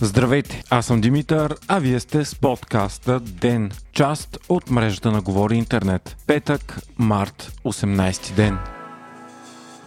Здравейте, аз съм Димитър, а вие сте с подкаста ДЕН, част от мрежата на Говори Интернет. Петък, март, 18 ден.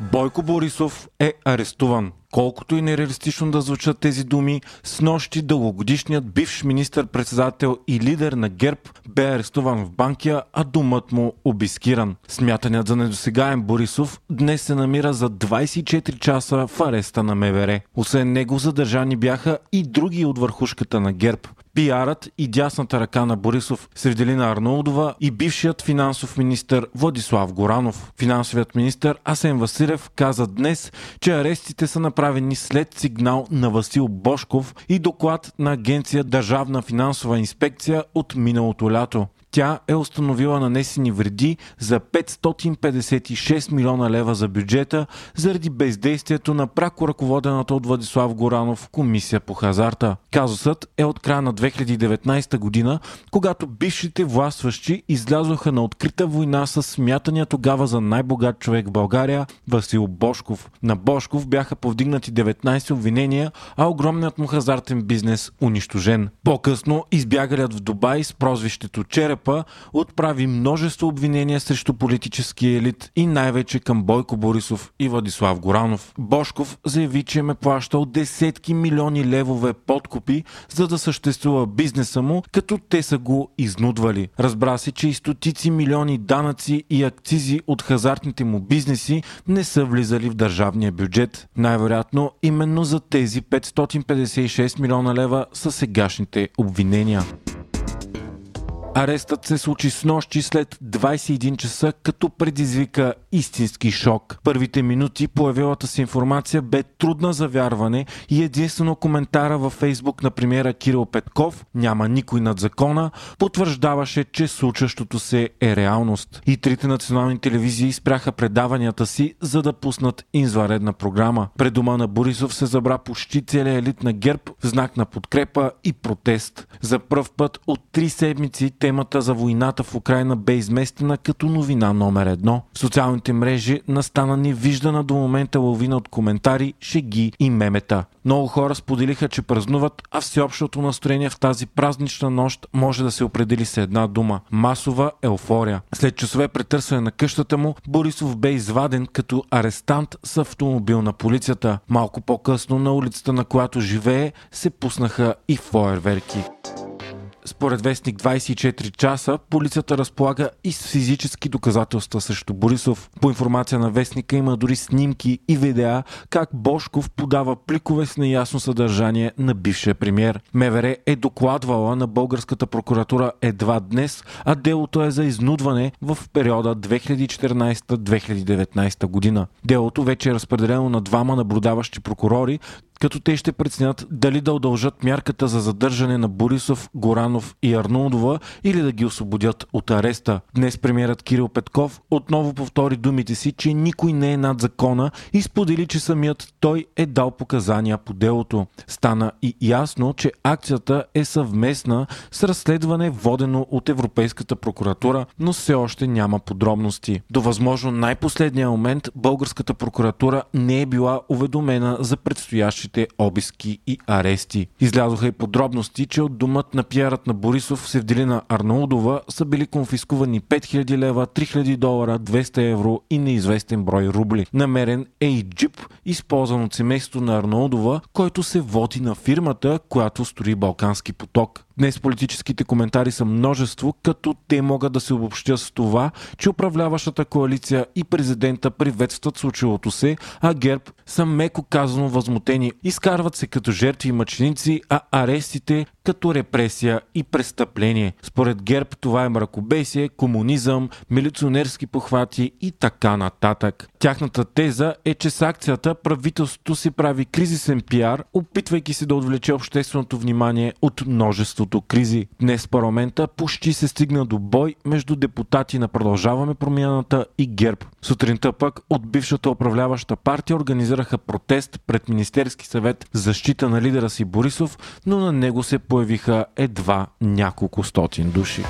Бойко Борисов е арестуван. Колкото и нереалистично да звучат тези думи, с нощи дългогодишният бивш министър-председател и лидер на ГЕРБ бе арестуван в Банкия, а думът му обискиран. Смятаният за недосегаем Борисов днес се намира за 24 часа в ареста на МВР. Освен него задържани бяха и други от върхушката на ГЕРБ. Пиарът и дясната ръка на Борисов Севделина Арнолдова и бившият финансов министр Владислав Горанов. Финансовият министр Асен Василев каза днес, че арестите са направени след сигнал на Васил Бошков и доклад на агенция Държавна финансова инспекция от миналото лято. Тя е установила нанесени вреди за 556 милиона лева за бюджета заради бездействието на прако ръководената от Владислав Горанов комисия по хазарта. Казусът е от края на 2019 година, когато бившите властващи излязоха на открита война с смятания тогава за най-богат човек в България Васил Бошков. На Бошков бяха повдигнати 19 обвинения, а огромният му хазартен бизнес унищожен. По-късно избягалят в Дубай с прозвището Череп Черепа отправи множество обвинения срещу политическия елит и най-вече към Бойко Борисов и Владислав Горанов. Бошков заяви, че ме плащал десетки милиони левове подкупи, за да съществува бизнеса му, като те са го изнудвали. Разбра се, че и стотици милиони данъци и акцизи от хазартните му бизнеси не са влизали в държавния бюджет. Най-вероятно именно за тези 556 милиона лева са сегашните обвинения. Арестът се случи с нощи след 21 часа, като предизвика истински шок. Първите минути появилата се информация бе трудна за вярване и единствено коментара във фейсбук на премиера Кирил Петков «Няма никой над закона» потвърждаваше, че случващото се е реалност. И трите национални телевизии спряха предаванията си, за да пуснат изваредна програма. Пред дома на Борисов се забра почти целият елит на ГЕРБ в знак на подкрепа и протест. За пръв път от три седмици темата за войната в Украина бе изместена като новина номер едно. В социалните мрежи настана невиждана до момента лавина от коментари, шеги и мемета. Много хора споделиха, че празнуват, а всеобщото настроение в тази празнична нощ може да се определи с една дума – масова еуфория. След часове претърсване на къщата му, Борисов бе изваден като арестант с автомобил на полицията. Малко по-късно на улицата, на която живее, се пуснаха и фойерверки. Според вестник 24 часа, полицията разполага и с физически доказателства срещу Борисов. По информация на вестника има дори снимки и видеа как Бошков подава пликове с неясно съдържание на бившия премьер. МВР е докладвала на българската прокуратура едва днес, а делото е за изнудване в периода 2014-2019 година. Делото вече е разпределено на двама наблюдаващи прокурори, като те ще преценят дали да удължат мярката за задържане на Борисов, Горанов и Арнолдова или да ги освободят от ареста. Днес премиерът Кирил Петков отново повтори думите си, че никой не е над закона и сподели, че самият той е дал показания по делото. Стана и ясно, че акцията е съвместна с разследване водено от Европейската прокуратура, но все още няма подробности. До възможно най-последния момент българската прокуратура не е била уведомена за предстоящите следващите обиски и арести. Излязоха и подробности, че от думът на пиарът на Борисов в Севделина Арнаудова са били конфискувани 5000 лева, 3000 долара, 200 евро и неизвестен брой рубли. Намерен е и джип, използван от семейството на Арнаудова, който се води на фирмата, която строи Балкански поток. Днес политическите коментари са множество, като те могат да се обобщят с това, че управляващата коалиция и президента приветстват случилото се, а ГЕРБ са меко казано възмутени. Изкарват се като жертви и мъченици, а арестите като репресия и престъпление. Според ГЕРБ това е мракобесие, комунизъм, милиционерски похвати и така нататък. Тяхната теза е, че с акцията правителството си прави кризисен пиар, опитвайки се да отвлече общественото внимание от множеството кризи. Днес парламента почти се стигна до бой между депутати на Продължаваме промяната и ГЕРБ. Сутринта пък от бившата управляваща партия организираха протест пред Министерски съвет за защита на лидера си Борисов, но на него се появиха едва няколко стотин души.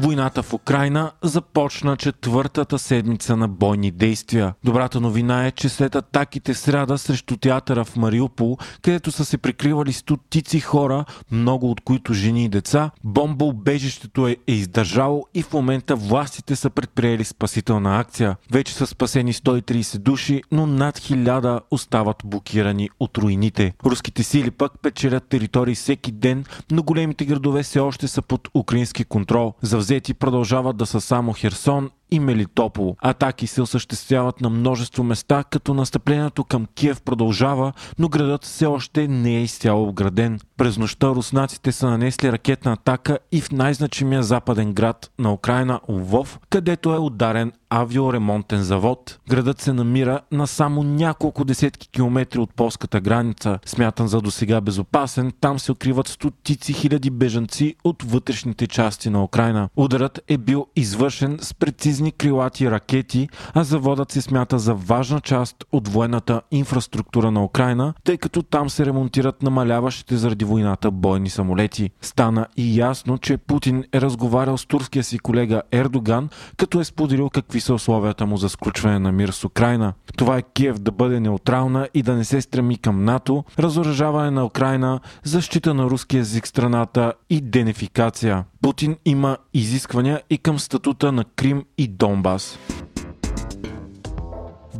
Войната в Украина започна четвъртата седмица на бойни действия. Добрата новина е, че след атаките в сряда срещу театъра в Мариупол, където са се прикривали стотици хора, много от които жени и деца, бомбоубежището е, е издържало и в момента властите са предприели спасителна акция. Вече са спасени 130 души, но над 1000 остават блокирани от руините. Руските сили пък печелят територии всеки ден, но големите градове все още са под украински контрол. За взети продължават да са само Херсон и Мелитопол. Атаки се осъществяват на множество места, като настъплението към Киев продължава, но градът все още не е изцяло обграден. През нощта руснаците са нанесли ракетна атака и в най-значимия западен град на Украина Лвов, където е ударен авиоремонтен завод. Градът се намира на само няколко десетки километри от полската граница. Смятан за досега безопасен, там се укриват стотици хиляди бежанци от вътрешните части на Украина. Ударът е бил извършен с прецизни крилати ракети, а заводът се смята за важна част от военната инфраструктура на Украина, тъй като там се ремонтират намаляващите заради войната бойни самолети. Стана и ясно, че Путин е разговарял с турския си колега Ердоган, като е споделил какви са условията му за сключване на мир с Украина. Това е Киев да бъде неутрална и да не се стреми към НАТО, разоръжаване на Украина, защита на руски язик страната и денефикация. Путин има изисквания и към статута на Крим и Донбас.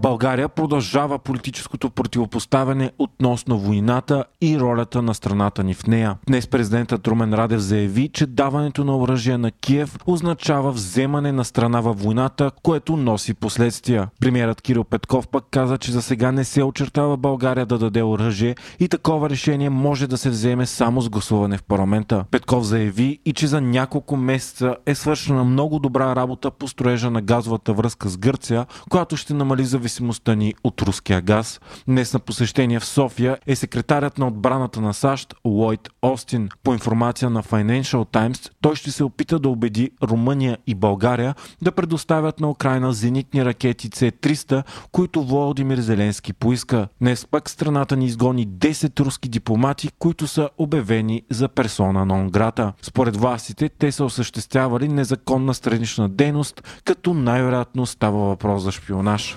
България продължава политическото противопоставяне относно войната и ролята на страната ни в нея. Днес президентът Румен Радев заяви, че даването на оръжие на Киев означава вземане на страна във войната, което носи последствия. Премьерът Кирил Петков пък каза, че за сега не се очертава България да даде оръжие и такова решение може да се вземе само с гласуване в парламента. Петков заяви и че за няколко месеца е свършена много добра работа по строежа на газовата връзка с Гърция, която ще намали зависимостта зависимостта ни от руския газ. Днес на посещение в София е секретарят на отбраната на САЩ Лойд Остин. По информация на Financial Times, той ще се опита да убеди Румъния и България да предоставят на Украина зенитни ракети C-300, които Володимир Зеленски поиска. Днес пък страната ни изгони 10 руски дипломати, които са обявени за персона нон грата. Според властите, те са осъществявали незаконна странична дейност, като най-вероятно става въпрос за шпионаж.